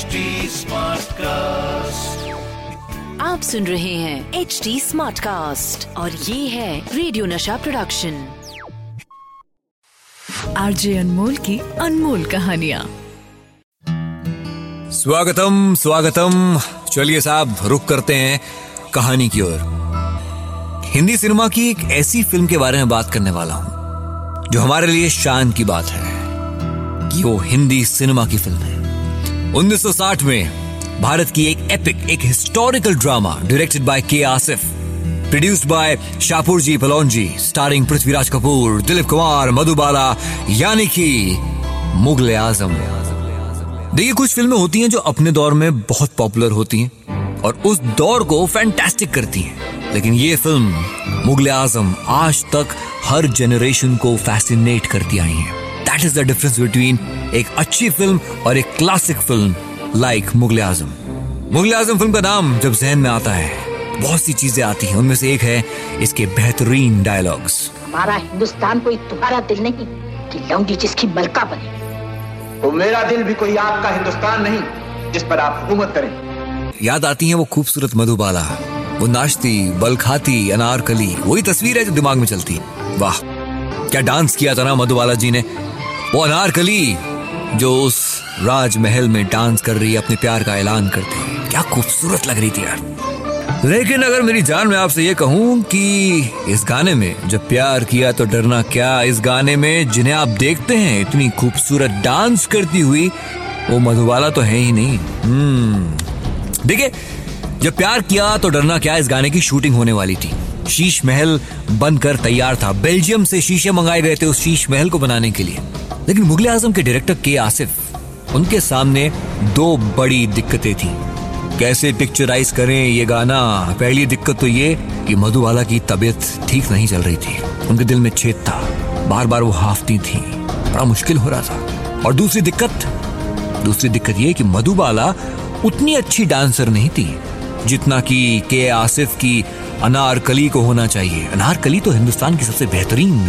HD cast आप सुन रहे हैं एच डी स्मार्ट कास्ट और ये है रेडियो नशा प्रोडक्शन आरजे अनमोल की अनमोल कहानिया। स्वागतम स्वागतम। चलिए साहब रुक करते हैं कहानी की ओर। हिंदी सिनेमा की एक ऐसी फ़िल्म के बारे में बात करने वाला हूँ जो हमारे लिए शान की बात है कि वो हिंदी सिनेमा की फ़िल्म है। 1960 में भारत की एक एपिक एक historical drama directed by K Asif produced by Shapoor ji Pallonji starring Prithviraj Kapoor Dilip Kumar Madhubala यानी कि मुगल आज़म देखिए, कुछ फ़िल्में होती हैं जो अपने दौर में बहुत पॉपुलर होती हैं और उस दौर को फैंटास्टिक करती हैं। लेकिन ये फ़िल्म मुगल आज़म आज तक हर जनरेशन को फैसिनेट करती आई है। That is the difference between एक अच्छी फ़िल्म और एक classic film like Mughal Azam. Mughal Azam film का नाम जब जहन में आता है बहुत सी चीज़ें आती हैं। उनमें से एक है इसके बेहतरीन डायलॉग्स हमारा हिंदुस्तान कोई तुम्हारा दिल नहीं कि लौंडी जिसकी मलका बने। तो मेरा दिल भी कोई आपका हिंदुस्तान नहीं जिस पर आप हुकूमत करें। याद आती है वो खूबसूरत मधुबाला वो नाचती बल खाती अनारकली वही तस्वीर है जो दिमाग में चलती वाह क्या डांस किया था ना मधुबाला जी ने। वो अनारकली जो उस राजमहल में डांस कर रही अपने प्यार का ऐलान करते हैं। क्या खूबसूरत लग रही थी यार। लेकिन अगर मेरी जान में आपसे ये कहूँ कि इस गाने में जब प्यार किया तो डरना क्या, इस गाने में जिन्हें आप देखते हैं, इतनी खूबसूरत डांस करती हुई, वो मधुबाला तो है ही नहीं। हम्म। देखिए, जब प्यार किया तो डरना क्या, इस गाने की शूटिंग होने वाली थी। शीश महल बनकर तैयार था। बेल्जियम से शीशे मंगाए गए थे उस शीश महल को बनाने के लिए। लेकिन मुगल आज़म के डायरेक्टर के आसिफ, उनके सामने दो बड़ी दिक्कतें थी। कैसे पिक्चराइज करें ये गाना? पहली दिक्कत तो ये कि मधुबाला की तबीयत ठीक नहीं चल रही थी। उनके दिल में छेद था। बार बार वो हाफती थी। बड़ा मुश्किल हो रहा था। और दूसरी दिक्कत? दूसरी दिक्कत ये कि मधुबाला उतनी अच्छी डांसर नहीं थी, जितना कि के आसिफ की अनारकली को होना चाहिए। अनारकली तो हिंदुस्तान की सबसे बेहतरीन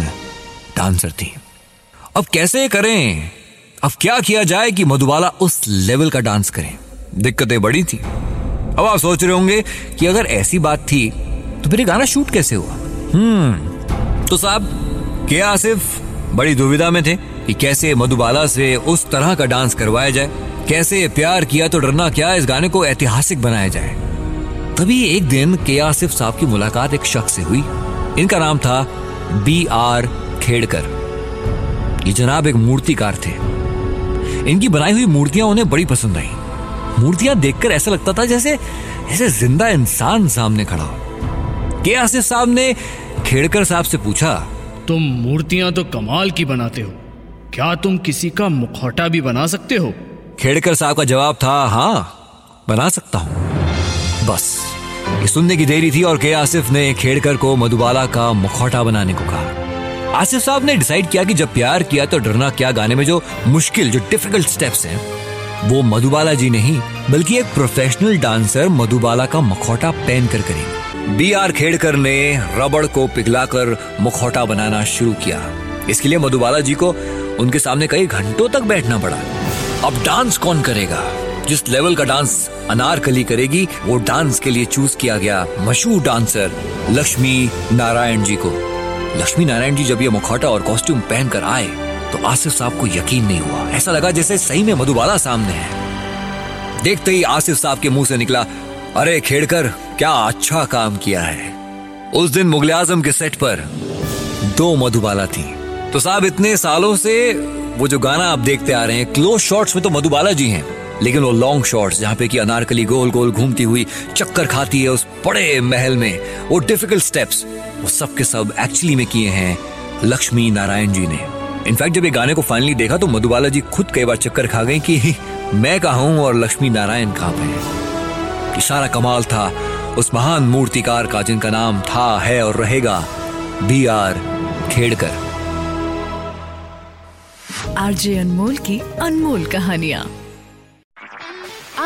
डांसर थी। अब कैसे करें? अब क्या किया जाए कि मधुबाला उस लेवल का डांस करें? दिक्कतें बड़ी थी। अब आप सोच रहे होंगे कि अगर ऐसी बात थी तो फिर गाना शूट कैसे हुआ? हम्म तो साहब, के आसिफ बड़ी दुविधा में थे कि कैसे मधुबाला से उस तरह का डांस करवाया जाए, कैसे प्यार किया तो डरना क्या इस गाने को ऐतिहासिक बनाया जाए। तभी एक दिन के आसिफ साहब की मुलाकात एक शख्स से हुई। इनका नाम था बी आर खेड़कर। ये जनाब एक मूर्तिकार थे। इनकी बनाई हुई मूर्तियाँ उन्हें बड़ी पसंद आई। मूर्तियाँ देखकर ऐसा लगता था जैसे जैसे ज़िंदा इंसान सामने खड़ा हो। के आसिफ साहब ने खेड़कर साहब से पूछा, तुम मूर्तियाँ तो कमाल की बनाते हो। क्या तुम किसी का मुखौटा भी बना सकते हो? खेड़कर साहब का जवाब था हाँ बना सकता हूँ। बस, ये सुनने की देरी थी और के आसिफ ने खेड़कर को मधुबाला का मुखौटा बनाने को कहा। आसिफ साहब ने डिसाइड किया कि जब प्यार किया तो डरना क्या गाने में जो मुश्किल, जो डिफ़िकल्ट स्टेप्स हैं, वो मधुबाला जी नहीं, बल्कि एक प्रोफेशनल डांसर मधुबाला का मुखौटा पहन कर करेंगे। बी आर खेड़कर ने रबड़ को पिघलाकर मुखौटा बनाना शुरू किया। इसके लिए मधुबाला जी को उनके सामने कई घंटों तक बैठना पड़ा। अब डांस कौन करेगा? जिस लेवल का डांस अनारकली करेगी, वो डांस के लिए चूज़ किया गया मशहूर डांसर लक्ष्मी नारायण जी को। लक्ष्मी नारायण जी जब ये मुखौटा और कॉस्ट्यूम पहनकर आए तो आसिफ साहब को यकीन नहीं हुआ। ऐसा लगा जैसे सही में मधुबाला सामने है। देखते ही आसिफ साहब के मुँह से निकला, अरे खेड़कर, क्या अच्छा काम किया है। उस दिन मुगल आज़म के सेट पर दो मधुबाला थी। तो साहब, इतने सालों से वो जो गाना आप देखते आ रहे हैं, क्लोज शॉट्स में तो मधुबाला जी हैं, लेकिन वो लॉन्ग शॉट्स, जहाँ पे कि अनारकली गोल गोल घूमती हुई चक्कर खाती है उस बड़े महल में, वो डिफ़िकल्ट स्टेप्स वो सब के सब एक्चुअली में किए हैं लक्ष्मी नारायण जी ने। इनफैक्ट जब ये गाने को फाइनली देखा तो मधुबाला जी खुद कई बार चक्कर खा गई कि, मैं कहा हूँ और लक्ष्मी नारायण कहाँ पे हैं? सारा कमाल था। उस महान मूर्तिकार का, जिनका नाम था, है और रहेगा B R Khedkar. RJ Anmol की अनमोल कहानियाँ।